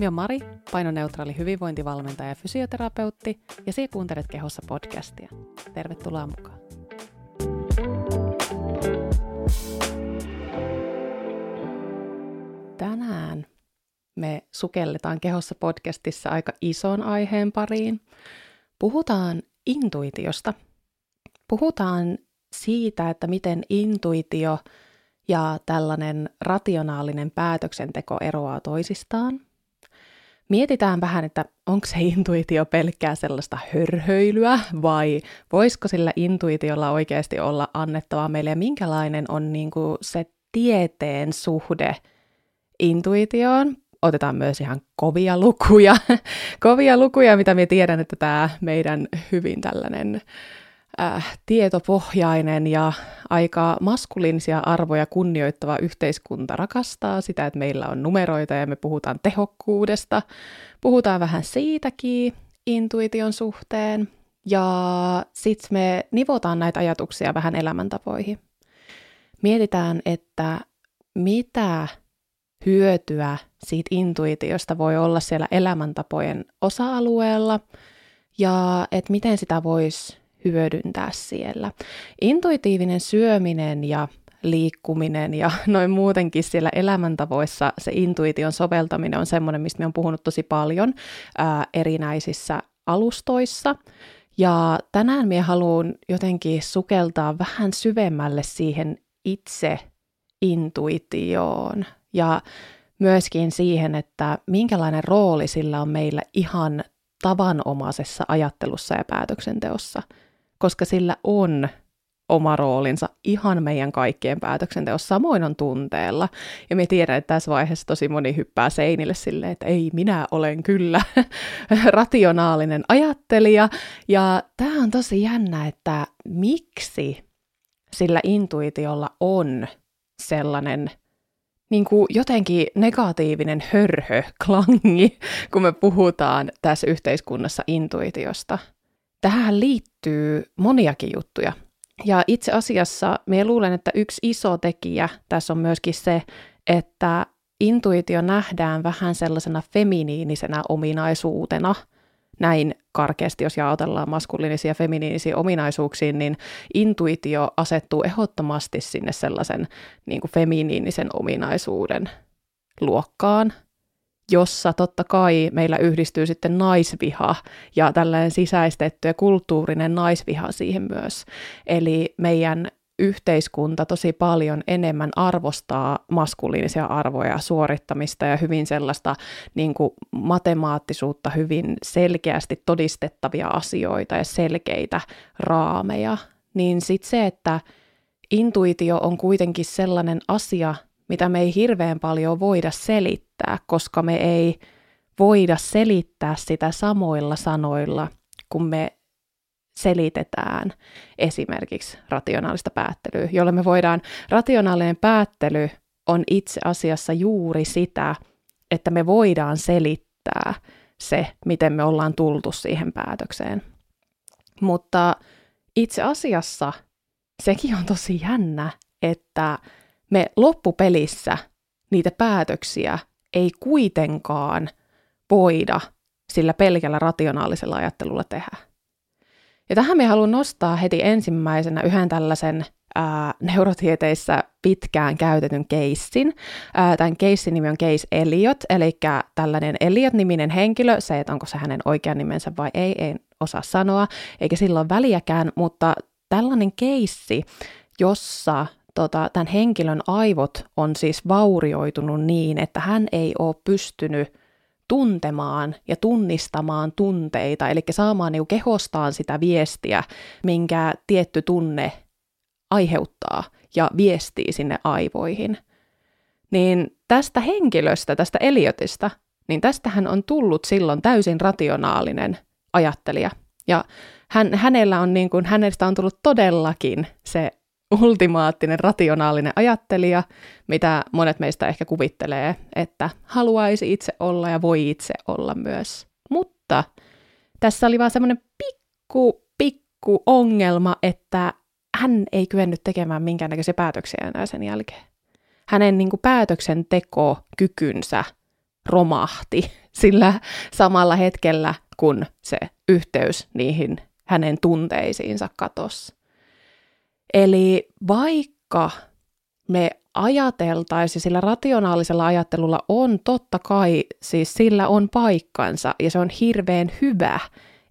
Minä olen Mari, painoneutraali hyvinvointivalmentaja ja fysioterapeutti, ja sinä kuuntelet Kehossa podcastia. Tervetuloa mukaan. Tänään me sukelletaan Kehossa podcastissa aika ison aiheen pariin. Puhutaan intuitiosta. Puhutaan siitä, että miten intuitio ja tällainen rationaalinen päätöksenteko eroaa toisistaan. Mietitään vähän, että onko se intuitio pelkkää sellaista hörhöilyä vai voisiko sillä intuitiolla oikeasti olla annettavaa meille ja minkälainen on niin kuin se tieteen suhde intuitioon. Otetaan myös ihan kovia lukuja, kovia lukuja, mitä me tiedän, että tämä meidän hyvin tällainen äh, tietopohjainen ja aika maskuliinisia arvoja kunnioittava yhteiskunta rakastaa sitä, että meillä on numeroita ja me puhutaan tehokkuudesta. Puhutaan vähän siitäkin intuition suhteen ja sitten me nivotaan näitä ajatuksia vähän elämäntapoihin. Mietitään, että mitä hyötyä siitä intuitiosta voi olla siellä elämäntapojen osa-alueella ja että miten sitä voisi hyödyntää siellä. Intuitiivinen syöminen ja liikkuminen ja noin muutenkin siellä elämäntavoissa se intuition soveltaminen on semmoinen, mistä me on puhunut tosi paljon ää, erinäisissä alustoissa. Ja tänään me haluan jotenkin sukeltaa vähän syvemmälle siihen itse intuitioon ja myöskin siihen, että minkälainen rooli sillä on meillä ihan tavanomaisessa ajattelussa ja päätöksenteossa – koska sillä on oma roolinsa ihan meidän kaikkien päätöksenteossa, samoin on tunteella. Ja me tiedän, että tässä vaiheessa tosi moni hyppää seinille silleen, että ei, minä olen kyllä rationaalinen ajattelija. Ja tämä on tosi jännä, että miksi sillä intuitiolla on sellainen niin kuin jotenkin negatiivinen hörhö, klangi, kun me puhutaan tässä yhteiskunnassa intuitiosta – tähän liittyy moniakin juttuja. Ja itse asiassa me luulen, että yksi iso tekijä tässä on myöskin se, että intuitio nähdään vähän sellaisena feminiinisenä ominaisuutena, näin karkeasti, jos jaotellaan maskuliinisia ja feminiinisiä ominaisuuksia, niin intuitio asettuu ehdottomasti sinne sellaisen niin kuin feminiinisen ominaisuuden luokkaan – jossa totta kai meillä yhdistyy sitten naisviha ja tällainen sisäistetty ja kulttuurinen naisviha siihen myös. Eli meidän yhteiskunta tosi paljon enemmän arvostaa maskuliinisia arvoja, suorittamista ja hyvin sellaista niin kuin matemaattisuutta, hyvin selkeästi todistettavia asioita ja selkeitä raameja. Niin sitten se, että intuitio on kuitenkin sellainen asia, mitä me ei hirveän paljon voida selittää, koska me ei voida selittää sitä samoilla sanoilla, kun me selitetään esimerkiksi rationaalista päättelyä, jolle me voidaan, rationaalinen päättely on itse asiassa juuri sitä, että me voidaan selittää se, miten me ollaan tultu siihen päätökseen. Mutta itse asiassa sekin on tosi jännä, että me loppupelissä niitä päätöksiä ei kuitenkaan voida sillä pelkällä rationaalisella ajattelulla tehdä. Ja tähän me haluan nostaa heti ensimmäisenä yhden tällaisen ää, neurotieteissä pitkään käytetyn keissin. Ää, tämän keissin nimi on Case Elliot, eli tällainen Elliot-niminen henkilö, se, että onko se hänen oikean nimensä vai ei, en osaa sanoa, eikä silloin väliäkään, mutta tällainen keissi, jossa tota, tämän henkilön aivot on siis vaurioitunut niin, että hän ei ole pystynyt tuntemaan ja tunnistamaan tunteita, eli saamaan niin kehostaan sitä viestiä, minkä tietty tunne aiheuttaa ja viestii sinne aivoihin. Niin tästä henkilöstä, tästä Eliotista, niin tästähän on tullut silloin täysin rationaalinen ajattelija. Ja hän, hänellä on niin kuin, hänestä on tullut todellakin se ultimaattinen rationaalinen ajattelija, mitä monet meistä ehkä kuvittelee, että haluaisi itse olla ja voi itse olla myös. Mutta tässä oli vaan semmoinen pikku, pikku ongelma, että hän ei kyennyt tekemään minkäännäköisiä päätöksiä enää sen jälkeen. Hänen niin kuin, päätöksentekokykynsä romahti sillä samalla hetkellä, kun se yhteys niihin hänen tunteisiinsa katosi. Eli vaikka me ajateltaisiin, sillä rationaalisella ajattelulla on totta kai, siis sillä on paikkansa ja se on hirveän hyvä,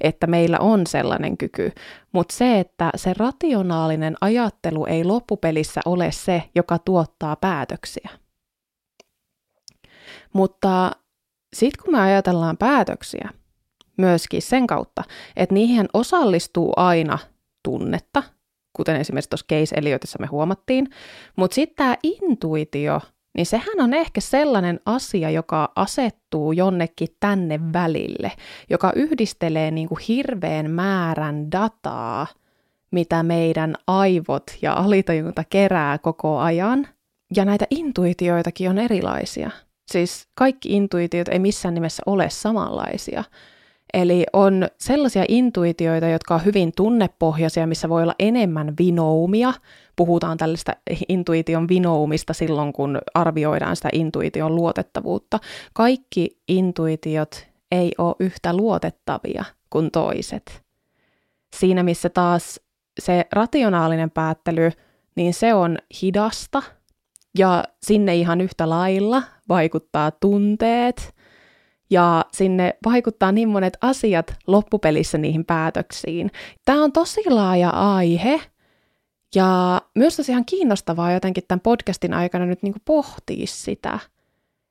että meillä on sellainen kyky. Mutta se, että se rationaalinen ajattelu ei loppupelissä ole se, joka tuottaa päätöksiä. Mutta sitten kun me ajatellaan päätöksiä, myöskin sen kautta, että niihin osallistuu aina tunnetta, kuten esimerkiksi tuossa case Elliotissa me huomattiin, mutta sitten tämä intuitio, niin sehän on ehkä sellainen asia, joka asettuu jonnekin tänne välille, joka yhdistelee niin kuin hirveän määrän dataa, mitä meidän aivot ja alitajunta kerää koko ajan. Ja näitä intuitioitakin on erilaisia. Siis kaikki intuitiot ei missään nimessä ole samanlaisia. Eli on sellaisia intuitioita, jotka on hyvin tunnepohjaisia, missä voi olla enemmän vinoumia. Puhutaan tällaista intuition vinoumista silloin, kun arvioidaan sitä intuition luotettavuutta. Kaikki intuitiot ei ole yhtä luotettavia kuin toiset. Siinä missä taas se rationaalinen päättely, niin se on hidasta ja sinne ihan yhtä lailla vaikuttaa tunteet, ja sinne vaikuttaa niin monet asiat loppupelissä niihin päätöksiin. Tämä on tosi laaja aihe, ja myös tosiaan kiinnostavaa jotenkin tämän podcastin aikana nyt niin pohtia sitä,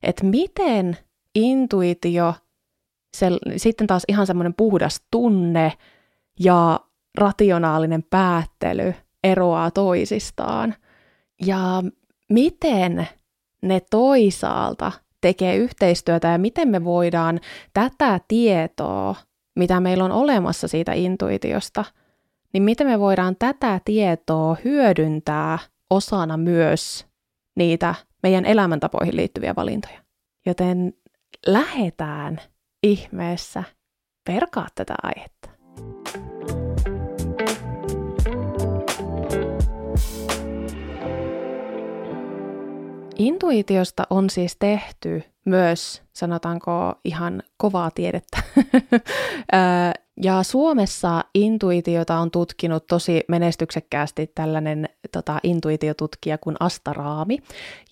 että miten intuitio, se, sitten taas ihan semmoinen puhdas tunne ja rationaalinen päättely eroaa toisistaan. Ja miten ne toisaalta tekee yhteistyötä ja miten me voidaan tätä tietoa, mitä meillä on olemassa siitä intuitiosta, niin miten me voidaan tätä tietoa hyödyntää osana myös niitä meidän elämäntapoihin liittyviä valintoja. Joten lähetään ihmeessä perkaa tätä aihetta. Intuitiosta on siis tehty myös, sanotaanko, ihan kovaa tiedettä. ja Suomessa intuitiota on tutkinut tosi menestyksekkäästi tällainen tota, intuitiotutkija kuin Asta Raami.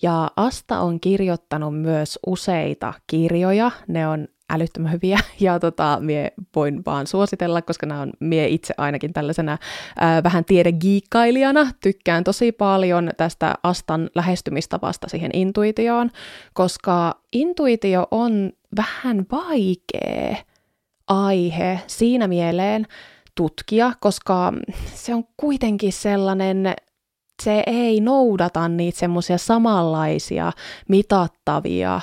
Ja Asta on kirjoittanut myös useita kirjoja. Ne on älyttömän hyviä ja tota, mie voin vaan suositella, koska nämä on mie itse ainakin tällaisena ää, vähän tiedegiikkailijana. Tykkään tosi paljon tästä Astan lähestymistavasta siihen intuitioon, koska intuitio on vähän vaikea aihe siinä mieleen tutkia, koska se on kuitenkin sellainen se ei noudata niitä semmoisia samanlaisia mitattavia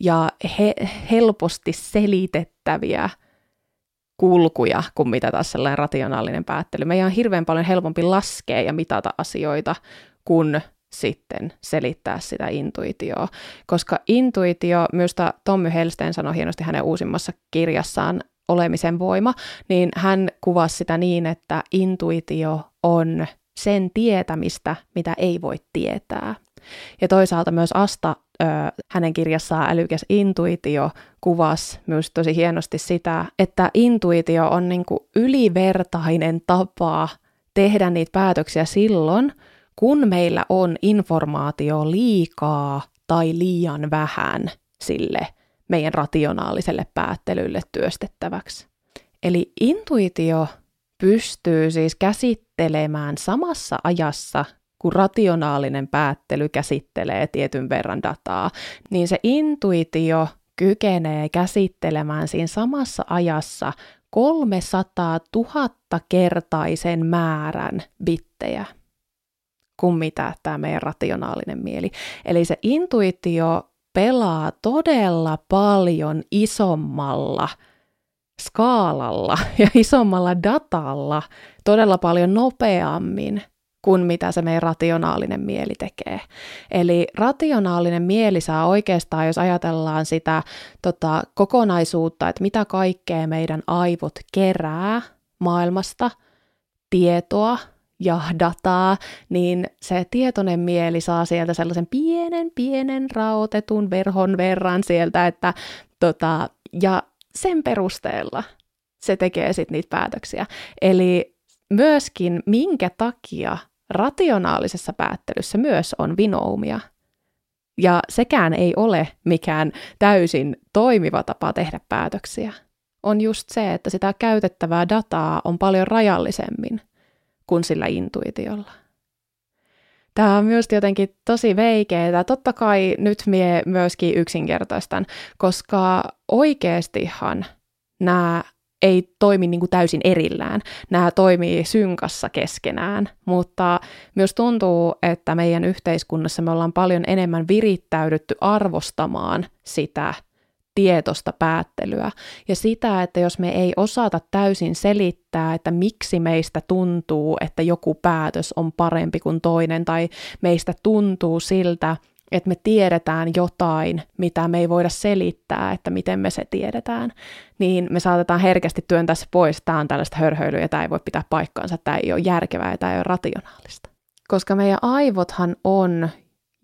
ja he, helposti selitettäviä kulkuja kuin mitä taas sellainen rationaalinen päättely. Meidän on hirveän paljon helpompi laskea ja mitata asioita kuin sitten selittää sitä intuitioa. Koska intuitio, myös Tommy Helsten sanoi hienosti hänen uusimmassa kirjassaan Olemisen voima, niin hän kuvasi sitä niin, että intuitio on sen tietämistä, mitä ei voi tietää. Ja toisaalta myös Asta ö, hänen kirjassaan Älykäs intuitio kuvasi myös tosi hienosti sitä, että intuitio on niin kuin ylivertainen tapa tehdä niitä päätöksiä silloin, kun meillä on informaatio liikaa tai liian vähän sille meidän rationaaliselle päättelylle työstettäväksi. Eli intuitio pystyy siis käsittelemään samassa ajassa kun rationaalinen päättely käsittelee tietyn verran dataa, niin se intuitio kykenee käsittelemään siinä samassa ajassa 300 000 kertaisen määrän bittejä kuin mitä tämä meidän rationaalinen mieli. Eli se intuitio pelaa todella paljon isommalla skaalalla ja isommalla datalla todella paljon nopeammin kuin mitä se meidän rationaalinen mieli tekee. Eli rationaalinen mieli saa oikeastaan, jos ajatellaan sitä tota, kokonaisuutta, että mitä kaikkea meidän aivot kerää maailmasta, tietoa ja dataa, niin se tietoinen mieli saa sieltä sellaisen pienen, pienen raotetun verhon verran sieltä, että Tota, ja sen perusteella se tekee sitten niitä päätöksiä. Eli myöskin minkä takia rationaalisessa päättelyssä myös on vinoumia. Ja sekään ei ole mikään täysin toimiva tapa tehdä päätöksiä. On just se, että sitä käytettävää dataa on paljon rajallisemmin kuin sillä intuitiolla. Tämä on myös jotenkin tosi veikeää. Totta kai nyt mie myöskin yksinkertaistan, koska oikeastihan nämä ei toimi niin kuin täysin erillään. Nämä toimii synkassa keskenään, mutta myös tuntuu, että meidän yhteiskunnassa me ollaan paljon enemmän virittäydytty arvostamaan sitä tietosta päättelyä ja sitä, että jos me ei osata täysin selittää, että miksi meistä tuntuu, että joku päätös on parempi kuin toinen tai meistä tuntuu siltä, että me tiedetään jotain, mitä me ei voida selittää, että miten me se tiedetään, niin me saatetaan herkästi työntää se pois, tämä on tällaista hörhöilyä ja tämä ei voi pitää paikkaansa, tämä ei ole järkevää ja tämä ei ole rationaalista. Koska meidän aivothan on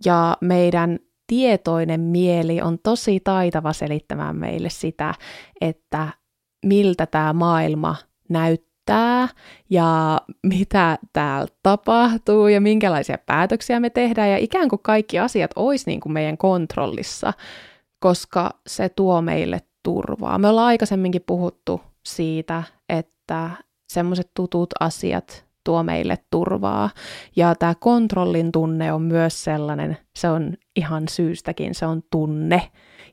ja meidän tietoinen mieli on tosi taitava selittämään meille sitä, että miltä tämä maailma näyttää ja mitä täällä tapahtuu ja minkälaisia päätöksiä me tehdään ja ikään kuin kaikki asiat olisi niin kuin meidän kontrollissa, koska se tuo meille turvaa. Me ollaan aikaisemminkin puhuttu siitä, että semmoiset tutut asiat tuo meille turvaa. Ja tämä kontrollin tunne on myös sellainen, se on ihan syystäkin, se on tunne.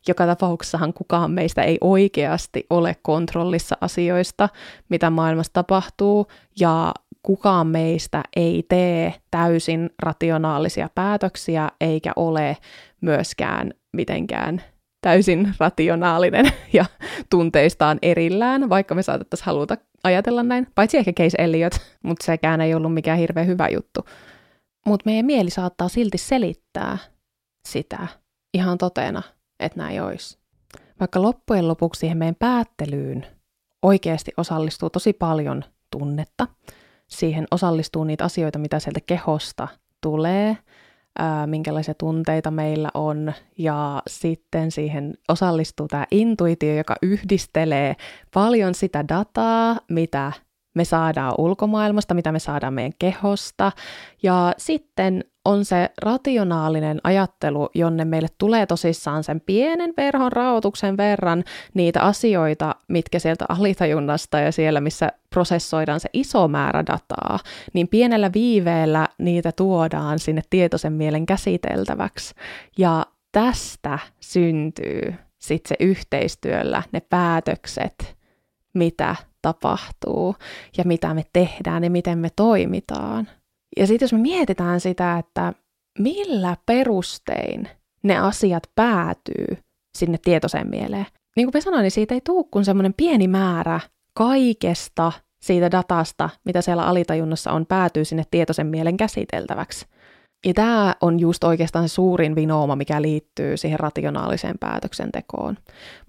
Joka tapauksessahan kukaan meistä ei oikeasti ole kontrollissa asioista, mitä maailmassa tapahtuu, ja kukaan meistä ei tee täysin rationaalisia päätöksiä, eikä ole myöskään mitenkään täysin rationaalinen ja tunteistaan erillään, vaikka me saatettaisiin haluta ajatella näin. Paitsi ehkä Case Elliot, mutta sekään ei ollut mikään hirveän hyvä juttu. Mutta meidän mieli saattaa silti selittää sitä ihan totena, että näin olisi. Vaikka loppujen lopuksi siihen meidän päättelyyn oikeasti osallistuu tosi paljon tunnetta, siihen osallistuu niitä asioita, mitä sieltä kehosta tulee – ää, minkälaisia tunteita meillä on, ja sitten siihen osallistuu tämä intuitio, joka yhdistelee paljon sitä dataa, mitä me saadaan ulkomaailmasta, mitä me saadaan meidän kehosta, ja sitten on se rationaalinen ajattelu, jonne meille tulee tosissaan sen pienen verhon rahoituksen verran niitä asioita, mitkä sieltä alitajunnasta ja siellä, missä prosessoidaan se iso määrä dataa, niin pienellä viiveellä niitä tuodaan sinne tietoisen mielen käsiteltäväksi. Ja tästä syntyy sitten se yhteistyöllä ne päätökset, mitä tapahtuu ja mitä me tehdään ja miten me toimitaan. Ja sitten jos me mietitään sitä, että millä perustein ne asiat päätyy sinne tietoiseen mieleen, niin kuin mä sanoin, niin siitä ei tule kuin semmoinen pieni määrä kaikesta siitä datasta, mitä siellä alitajunnassa on, päätyy sinne tietoisen mielen käsiteltäväksi. Ja tämä on just oikeastaan se suurin vinooma, mikä liittyy siihen rationaaliseen päätöksentekoon.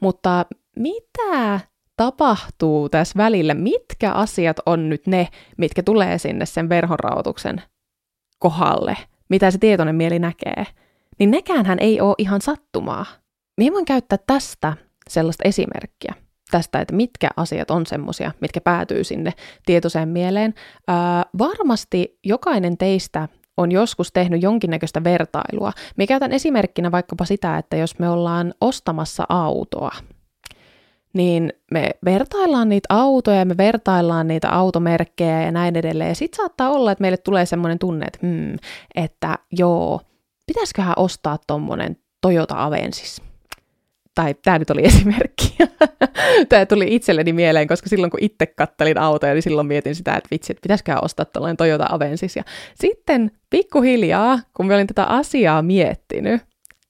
Mutta mitä tapahtuu tässä välillä, mitkä asiat on nyt ne, mitkä tulee sinne sen verhonrautuksen kohdalle, mitä se tietoinen mieli näkee, niin nekään hän ei ole ihan sattumaa. Minä voin käyttää tästä sellaista esimerkkiä, tästä, että mitkä asiat on semmoisia, mitkä päätyy sinne tietoiseen mieleen. Ää, varmasti jokainen teistä on joskus tehnyt jonkinnäköistä vertailua. Me käytän esimerkkinä vaikkapa sitä, että jos me ollaan ostamassa autoa, niin me vertaillaan niitä autoja, me vertaillaan niitä automerkkejä ja näin edelleen. Ja sitten saattaa olla, että meille tulee semmoinen tunne, että, hmm, että joo, pitäisiköhän ostaa tommonen Toyota Avensis. Tai tämä nyt oli esimerkki. tämä tuli itselleni mieleen, koska silloin kun itse kattelin autoja, niin silloin mietin sitä, että vitsi, että pitäisiköhän ostaa tuollainen Toyota Avensis. Ja sitten pikkuhiljaa, kun mä olin tätä asiaa miettinyt,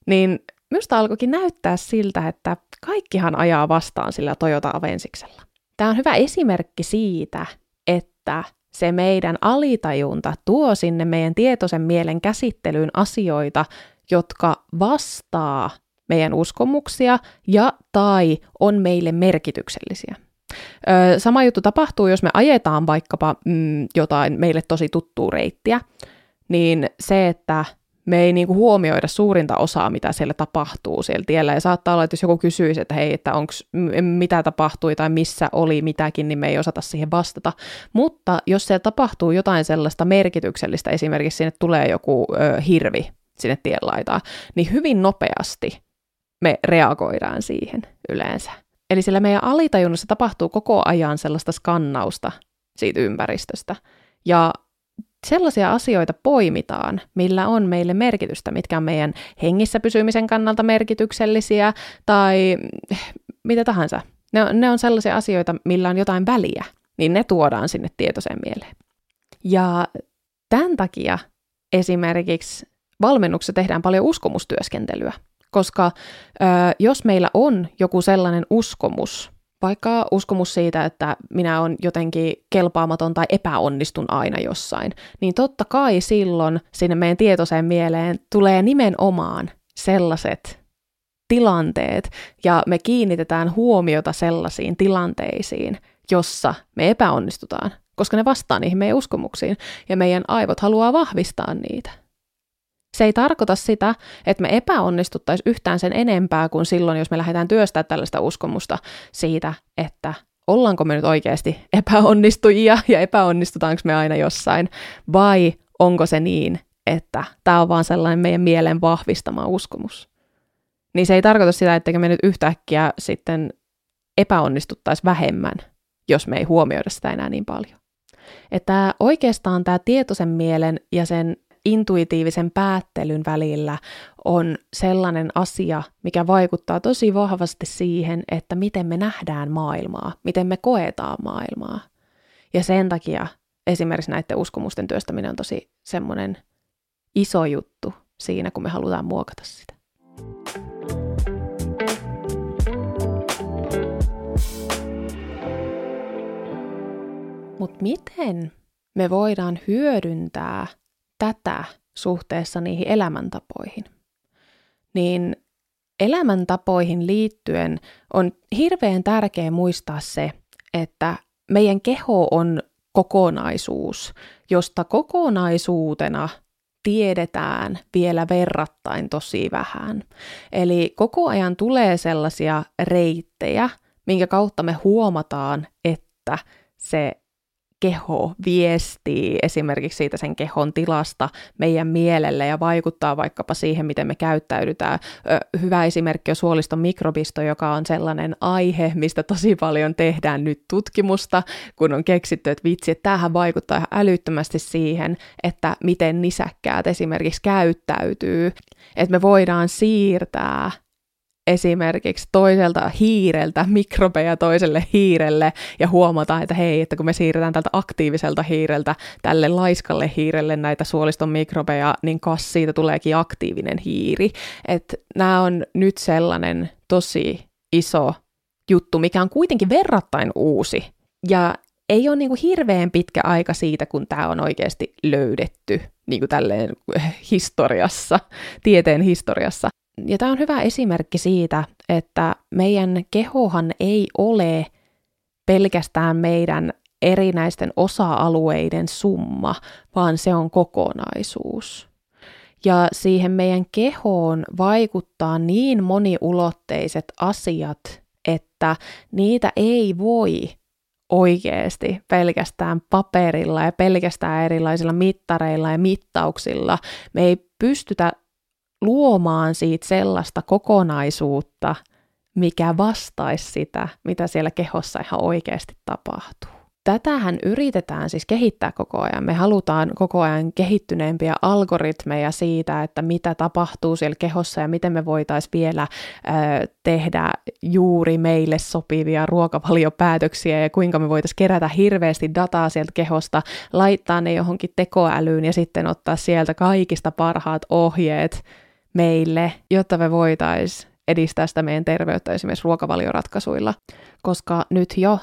niin Minusta alkoikin näyttää siltä, että kaikkihan ajaa vastaan sillä Toyota Avensiksella. Tämä on hyvä esimerkki siitä, että se meidän alitajunta tuo sinne meidän tietoisen mielen käsittelyyn asioita, jotka vastaa meidän uskomuksia ja tai on meille merkityksellisiä. Ö, sama juttu tapahtuu, jos me ajetaan vaikkapa mm, jotain meille tosi tuttua reittiä, niin se, että me ei niinku huomioida suurinta osaa, mitä siellä tapahtuu siellä tiellä. Ja saattaa olla, että jos joku kysyisi, että hei, että onks, mitä tapahtui tai missä oli mitäkin, niin me ei osata siihen vastata. Mutta jos siellä tapahtuu jotain sellaista merkityksellistä, esimerkiksi sinne tulee joku ö, hirvi sinne tienlaitaan, niin hyvin nopeasti me reagoidaan siihen yleensä. Eli sillä meidän alitajunnassa tapahtuu koko ajan sellaista skannausta siitä ympäristöstä. Ja sellaisia asioita poimitaan, millä on meille merkitystä, mitkä on meidän hengissä pysymisen kannalta merkityksellisiä tai mitä tahansa. Ne on, ne on sellaisia asioita, millä on jotain väliä, niin ne tuodaan sinne tietoiseen mieleen. Ja tämän takia esimerkiksi valmennuksessa tehdään paljon uskomustyöskentelyä, koska ö, jos meillä on joku sellainen uskomus, vaikka uskomus siitä, että minä olen jotenkin kelpaamaton tai epäonnistun aina jossain, niin totta kai silloin sinne meidän tietoiseen mieleen tulee nimenomaan sellaiset tilanteet, ja me kiinnitetään huomiota sellaisiin tilanteisiin, jossa me epäonnistutaan, koska ne vastaa niihin meidän uskomuksiin, ja meidän aivot haluaa vahvistaa niitä. Se ei tarkoita sitä, että me epäonnistuttaisiin yhtään sen enempää kuin silloin, jos me lähdetään työstämään tällaista uskomusta siitä, että ollaanko me nyt oikeasti epäonnistujia ja epäonnistutaanko me aina jossain, vai onko se niin, että tämä on vaan sellainen meidän mielen vahvistama uskomus. Niin se ei tarkoita sitä, että me nyt yhtäkkiä sitten epäonnistuttaisiin vähemmän, jos me ei huomioida sitä enää niin paljon. Että oikeastaan tämä tietoisen mielen ja sen intuitiivisen päättelyn välillä on sellainen asia, mikä vaikuttaa tosi vahvasti siihen, että miten me nähdään maailmaa, miten me koetaan maailmaa. Ja sen takia esimerkiksi näiden uskomusten työstäminen on tosi semmoinen iso juttu siinä, kun me halutaan muokata sitä. Mutta miten me voidaan hyödyntää tätä suhteessa niihin elämäntapoihin, niin elämäntapoihin liittyen on hirveän tärkeää muistaa se, että meidän keho on kokonaisuus, josta kokonaisuutena tiedetään vielä verrattain tosi vähän. Eli koko ajan tulee sellaisia reittejä, minkä kautta me huomataan, että se keho viestii esimerkiksi siitä sen kehon tilasta meidän mielelle ja vaikuttaa vaikkapa siihen, miten me käyttäydytään. Hyvä esimerkki on suoliston mikrobisto, joka on sellainen aihe, mistä tosi paljon tehdään nyt tutkimusta, kun on keksitty, että vitsi, että tämähän vaikuttaa ihan älyttömästi siihen, että miten nisäkkäät esimerkiksi käyttäytyy. Että me voidaan siirtää esimerkiksi toiselta hiireltä mikrobeja toiselle hiirelle ja huomata, että hei, että kun me siirretään tältä aktiiviselta hiireltä tälle laiskalle hiirelle näitä suoliston mikrobeja, niin kas siitä tuleekin aktiivinen hiiri. Että nämä on nyt sellainen tosi iso juttu, mikä on kuitenkin verrattain uusi. Ja ei ole niin kuin hirveän pitkä aika siitä, kun tämä on oikeasti löydetty niin kuin tälleen historiassa, tieteen historiassa. Ja tämä on hyvä esimerkki siitä, että meidän kehohan ei ole pelkästään meidän erinäisten osa-alueiden summa, vaan se on kokonaisuus. Ja siihen meidän kehoon vaikuttaa niin moniulotteiset asiat, että niitä ei voi oikeasti pelkästään paperilla ja pelkästään erilaisilla mittareilla ja mittauksilla. Me ei pystytä luomaan siitä sellaista kokonaisuutta, mikä vastaisi sitä, mitä siellä kehossa ihan oikeasti tapahtuu. Tätähän yritetään siis kehittää koko ajan. Me halutaan koko ajan kehittyneempiä algoritmeja siitä, että mitä tapahtuu siellä kehossa ja miten me voitaisiin vielä ö, tehdä juuri meille sopivia ruokavaliopäätöksiä ja kuinka me voitaisiin kerätä hirveästi dataa sieltä kehosta, laittaa ne johonkin tekoälyyn ja sitten ottaa sieltä kaikista parhaat ohjeet meille, jotta me voitaisiin edistää sitä meidän terveyttä esimerkiksi ruokavalioratkaisuilla, koska nyt jo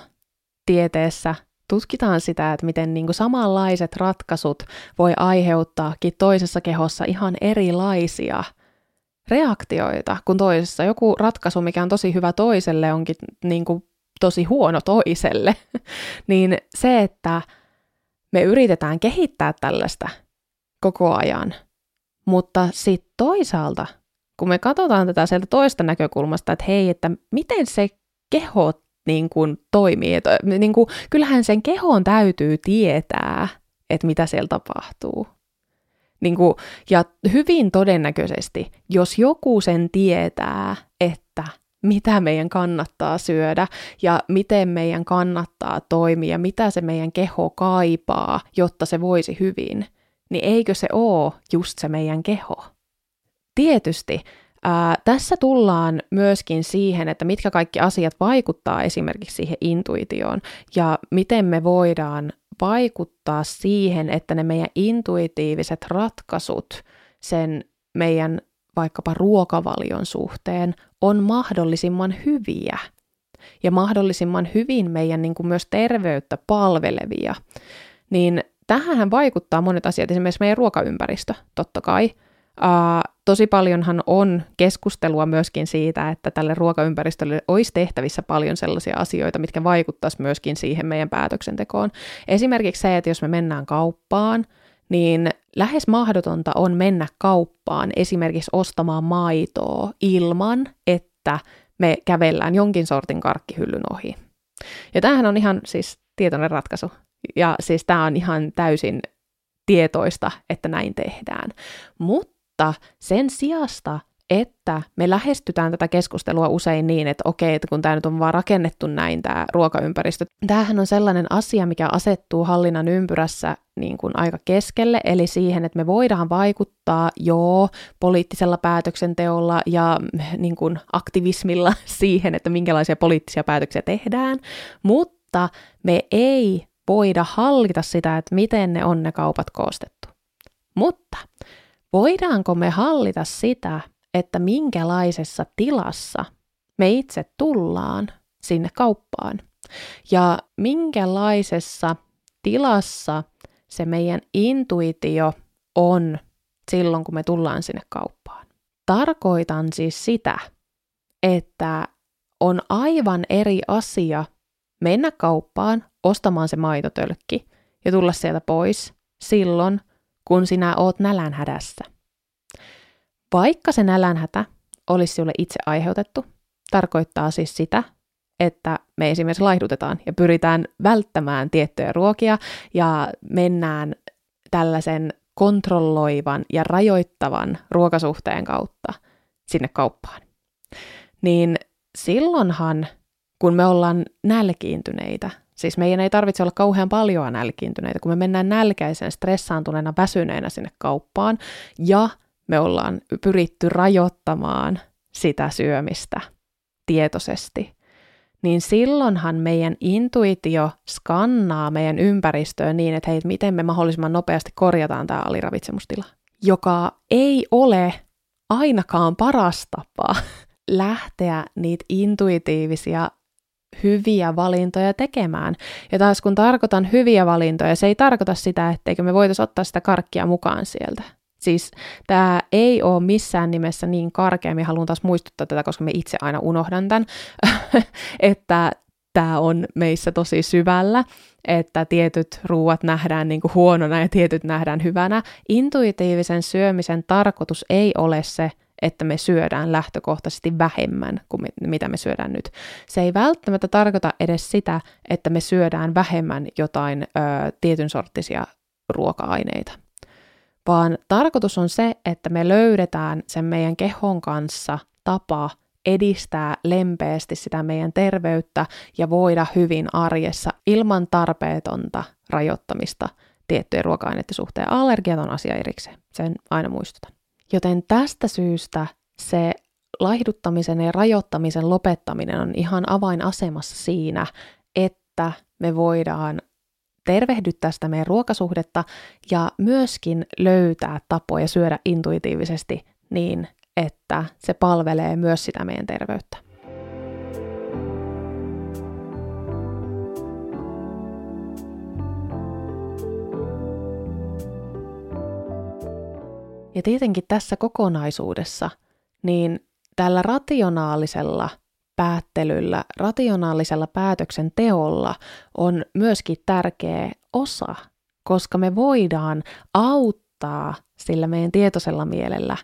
tieteessä tutkitaan sitä, että miten niin kuin samanlaiset ratkaisut voi aiheuttaakin toisessa kehossa ihan erilaisia reaktioita kuin toisessa. Joku ratkaisu, mikä on tosi hyvä toiselle, onkin niin kuin tosi huono toiselle. niin se, että me yritetään kehittää tällaista koko ajan – Mutta sitten toisaalta, kun me katsotaan tätä sieltä toista näkökulmasta, että hei, että miten se keho niin kuin toimii. Että, niin kuin, kyllähän sen kehon täytyy tietää, että mitä siellä tapahtuu. Niin kuin, ja hyvin todennäköisesti, jos joku sen tietää, että mitä meidän kannattaa syödä ja miten meidän kannattaa toimia, mitä se meidän keho kaipaa, jotta se voisi hyvin, niin eikö se ole just se meidän keho? Tietysti ää, tässä tullaan myöskin siihen, että mitkä kaikki asiat vaikuttaa esimerkiksi siihen intuitioon ja miten me voidaan vaikuttaa siihen, että ne meidän intuitiiviset ratkaisut sen meidän vaikkapa ruokavalion suhteen on mahdollisimman hyviä ja mahdollisimman hyvin meidän niin kuin myös terveyttä palvelevia, niin tähän vaikuttaa monet asiat, esimerkiksi meidän ruokaympäristö, totta kai. Uh, tosi paljonhan on keskustelua myöskin siitä, että tälle ruokaympäristölle olisi tehtävissä paljon sellaisia asioita, mitkä vaikuttaisi myöskin siihen meidän päätöksentekoon. Esimerkiksi se, että jos me mennään kauppaan, niin lähes mahdotonta on mennä kauppaan esimerkiksi ostamaan maitoa ilman, että me kävellään jonkin sortin karkkihyllyn ohi. Ja tämähän on ihan siis tietoinen ratkaisu. Ja siis tämä on ihan täysin tietoista, että näin tehdään. Mutta sen sijasta, että me lähestytään tätä keskustelua usein niin, että okei, että kun tämä nyt on vaan rakennettu näin, tämä ruokaympäristö. Tämähän on sellainen asia, mikä asettuu hallinnan ympyrässä niin kuin aika keskelle, eli siihen, että me voidaan vaikuttaa joo poliittisella päätöksenteolla ja niin kuin aktivismilla siihen, että minkälaisia poliittisia päätöksiä tehdään, mutta me ei voida hallita sitä, että miten ne on ne kaupat koostettu. Mutta voidaanko me hallita sitä, että minkälaisessa tilassa me itse tullaan sinne kauppaan ja minkälaisessa tilassa se meidän intuitio on silloin, kun me tullaan sinne kauppaan. Tarkoitan siis sitä, että on aivan eri asia mennä kauppaan ostamaan se maitotölkki ja tulla sieltä pois silloin, kun sinä oot nälänhädässä. Vaikka se nälänhätä olisi sinulle itse aiheutettu, tarkoittaa siis sitä, että me esimerkiksi laihdutetaan ja pyritään välttämään tiettyjä ruokia ja mennään tällaisen kontrolloivan ja rajoittavan ruokasuhteen kautta sinne kauppaan. Niin silloinhan, kun me ollaan nälkiintyneitä, siis meidän ei tarvitse olla kauhean paljon nälkiintyneitä, kun me mennään nälkäisen, stressaantuneena, väsyneenä sinne kauppaan ja me ollaan pyritty rajoittamaan sitä syömistä tietoisesti, niin silloinhan meidän intuitio skannaa meidän ympäristöä niin, että hei, miten me mahdollisimman nopeasti korjataan tämä aliravitsemustila, joka ei ole ainakaan paras tapa lähteä niitä intuitiivisia hyviä valintoja tekemään. Ja taas kun tarkoitan hyviä valintoja, se ei tarkoita sitä, etteikö me voitaisiin ottaa sitä karkkia mukaan sieltä. Siis tämä ei ole missään nimessä niin karkea, me haluan taas muistuttaa tätä, koska me itse aina unohdan tämän, että tämä on meissä tosi syvällä, että tietyt ruuat nähdään niin kuin huonona ja tietyt nähdään hyvänä. Intuitiivisen syömisen tarkoitus ei ole se, että me syödään lähtökohtaisesti vähemmän kuin mitä me syödään nyt. Se ei välttämättä tarkoita edes sitä, että me syödään vähemmän jotain ö, tietyn sorttisia ruoka-aineita vaan tarkoitus on se, että me löydetään sen meidän kehon kanssa tapa edistää lempeästi sitä meidän terveyttä ja voida hyvin arjessa ilman tarpeetonta rajoittamista tiettyjen ruoka-aineiden suhteen. Allergiat on asia erikseen, sen aina muistutan. Joten tästä syystä se laihduttamisen ja rajoittamisen lopettaminen on ihan avainasemassa siinä, että me voidaan tervehdyttää sitä meidän ruokasuhdetta ja myöskin löytää tapoja syödä intuitiivisesti niin, että se palvelee myös sitä meidän terveyttä. Ja tietenkin tässä kokonaisuudessa, niin tällä rationaalisella päättelyllä, rationaalisella päätöksenteolla on myöskin tärkeä osa, koska me voidaan auttaa sillä meidän tietoisella mielellä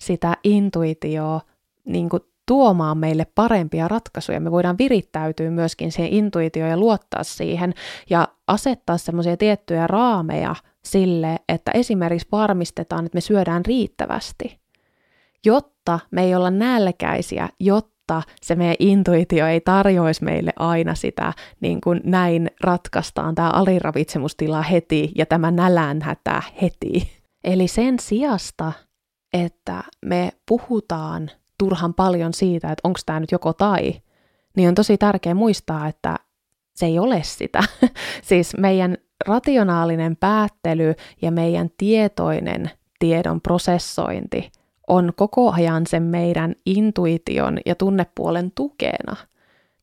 sitä intuitioa niin kuin tuomaan meille parempia ratkaisuja. Me voidaan virittäytyä myöskin siihen intuitioon ja luottaa siihen ja asettaa semmoisia tiettyjä raameja sille, että esimerkiksi varmistetaan, että me syödään riittävästi, jotta me ei olla nälkäisiä, jotta se meidän intuitio ei tarjoisi meille aina sitä, niin kuin näin ratkaistaan tämä aliravitsemustila heti ja tämä nälänhätä heti. Eli sen sijasta, että me puhutaan turhan paljon siitä, että onko tämä nyt joko tai, niin on tosi tärkeää muistaa, että se ei ole sitä. siis meidän rationaalinen päättely ja meidän tietoinen tiedon prosessointi on koko ajan sen meidän intuition ja tunnepuolen tukena.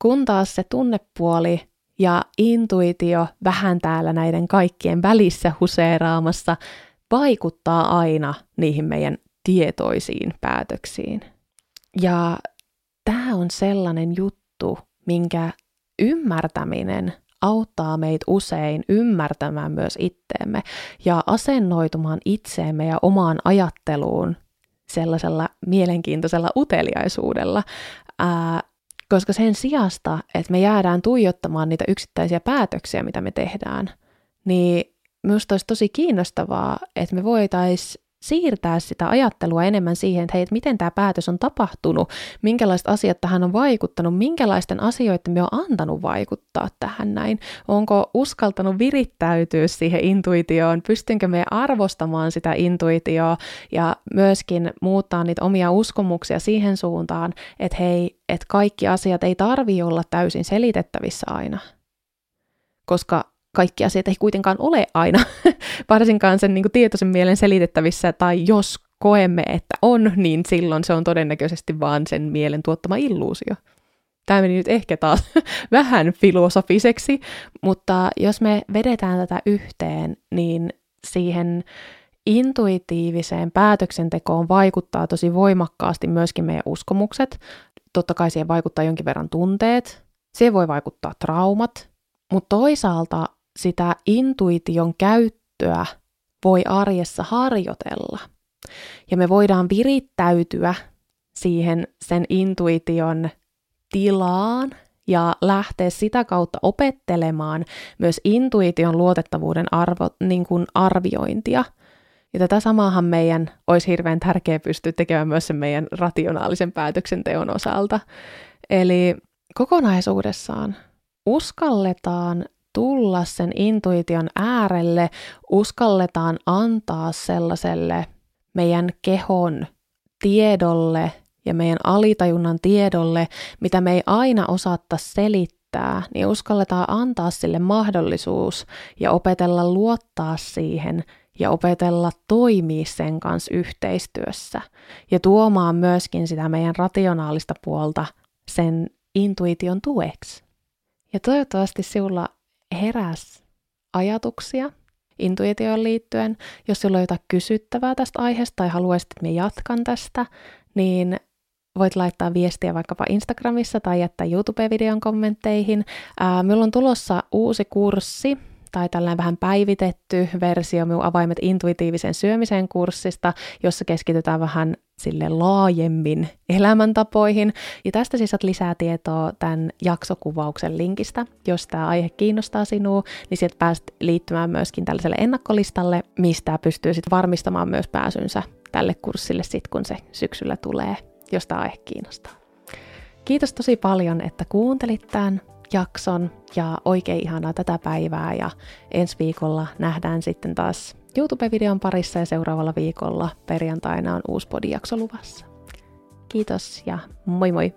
Kun taas se tunnepuoli ja intuitio vähän täällä näiden kaikkien välissä huseeraamassa vaikuttaa aina niihin meidän tietoisiin päätöksiin. Ja tämä on sellainen juttu, minkä ymmärtäminen auttaa meitä usein ymmärtämään myös itteemme ja asennoitumaan itseemme ja omaan ajatteluun sellaisella mielenkiintoisella uteliaisuudella, ää, koska sen sijasta, että me jäädään tuijottamaan niitä yksittäisiä päätöksiä, mitä me tehdään, niin minusta olisi tosi kiinnostavaa, että me voitaisiin siirtää sitä ajattelua enemmän siihen, että hei, että miten tämä päätös on tapahtunut, minkälaiset asiat tähän on vaikuttanut, minkälaisten asioiden me on antanut vaikuttaa tähän näin, onko uskaltanut virittäytyä siihen intuitioon, pystynkö me arvostamaan sitä intuitioa ja myöskin muuttaa niitä omia uskomuksia siihen suuntaan, että hei, että kaikki asiat ei tarvi olla täysin selitettävissä aina. Koska kaikki asiat ei kuitenkaan ole aina, varsinkaan sen niin kuin tietoisen mielen selitettävissä, tai jos koemme, että on, niin silloin se on todennäköisesti vaan sen mielen tuottama illuusio. Tämä meni nyt ehkä taas vähän filosofiseksi, mutta jos me vedetään tätä yhteen, niin siihen intuitiiviseen päätöksentekoon vaikuttaa tosi voimakkaasti myöskin meidän uskomukset. Totta kai siihen vaikuttaa jonkin verran tunteet, siihen voi vaikuttaa traumat, mutta toisaalta sitä intuition käyttöä voi arjessa harjoitella. Ja me voidaan virittäytyä siihen sen intuition tilaan ja lähteä sitä kautta opettelemaan myös intuition luotettavuuden arvo, niin kuin arviointia. Ja tätä samaahan meidän olisi hirveän tärkeää pystyä tekemään myös sen meidän rationaalisen päätöksenteon osalta. Eli kokonaisuudessaan uskalletaan tulla sen intuition äärelle, uskalletaan antaa sellaiselle meidän kehon tiedolle ja meidän alitajunnan tiedolle, mitä me ei aina osata selittää, niin uskalletaan antaa sille mahdollisuus ja opetella luottaa siihen ja opetella toimia sen kanssa yhteistyössä ja tuomaan myöskin sitä meidän rationaalista puolta sen intuition tueksi. Ja toivottavasti sinulla heräs ajatuksia intuitioon liittyen. Jos sinulla on jotain kysyttävää tästä aiheesta tai haluaisit, että minä jatkan tästä, niin voit laittaa viestiä vaikkapa Instagramissa tai jättää YouTube-videon kommentteihin. Ää, minulla on tulossa uusi kurssi, tai tällainen vähän päivitetty versio minun avaimet intuitiivisen syömisen kurssista, jossa keskitytään vähän sille laajemmin elämäntapoihin. Ja tästä siis saat lisää tietoa tämän jaksokuvauksen linkistä. Jos tämä aihe kiinnostaa sinua, niin sieltä pääset liittymään myöskin tällaiselle ennakkolistalle, mistä pystyy sitten varmistamaan myös pääsynsä tälle kurssille sitten, kun se syksyllä tulee, jos tämä aihe kiinnostaa. Kiitos tosi paljon, että kuuntelit tämän jakson ja oikein ihanaa tätä päivää ja ensi viikolla nähdään sitten taas YouTube-videon parissa ja seuraavalla viikolla perjantaina on uusi podijakso luvassa. Kiitos ja moi moi!